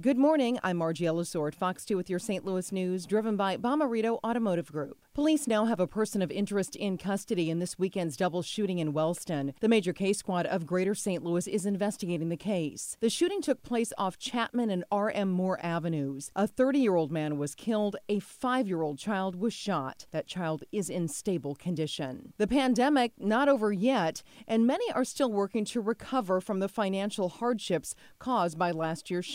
Good morning. I'm Margie Ellisor, at Fox 2 with your St. Louis news, driven by Bommarito Automotive Group. Police now have a person of interest in custody in this weekend's double shooting in Wellston. The major case squad of Greater St. Louis is investigating the case. The shooting took place off Chapman and R.M. Moore Avenues. A 30 year old man was killed, a five year old child was shot. That child is in stable condition. The pandemic, not over yet, and many are still working to recover from the financial hardships caused by last year's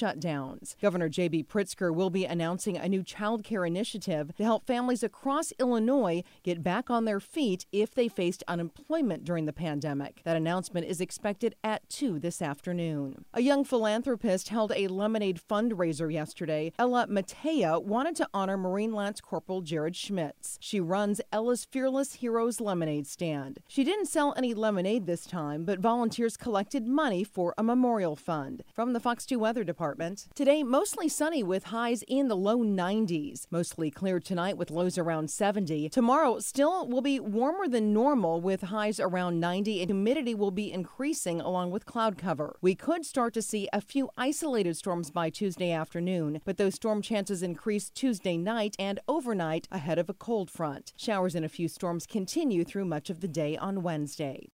Governor J.B. Pritzker will be announcing a new child care initiative to help families across Illinois Illinois get back on their feet if they faced unemployment during the pandemic. That announcement is expected at 2 this afternoon. A young philanthropist held a lemonade fundraiser yesterday. Ella Matea wanted to honor Marine Lance Corporal Jared Schmitz. She runs Ella's Fearless Heroes lemonade stand. She didn't sell any lemonade this time, but volunteers collected money for a memorial fund. From the Fox 2 Weather Department, today mostly sunny with highs in the low 90s. Mostly clear tonight with lows around 70. 70. Tomorrow still will be warmer than normal with highs around 90 and humidity will be increasing along with cloud cover. We could start to see a few isolated storms by Tuesday afternoon, but those storm chances increase Tuesday night and overnight ahead of a cold front. Showers and a few storms continue through much of the day on Wednesday.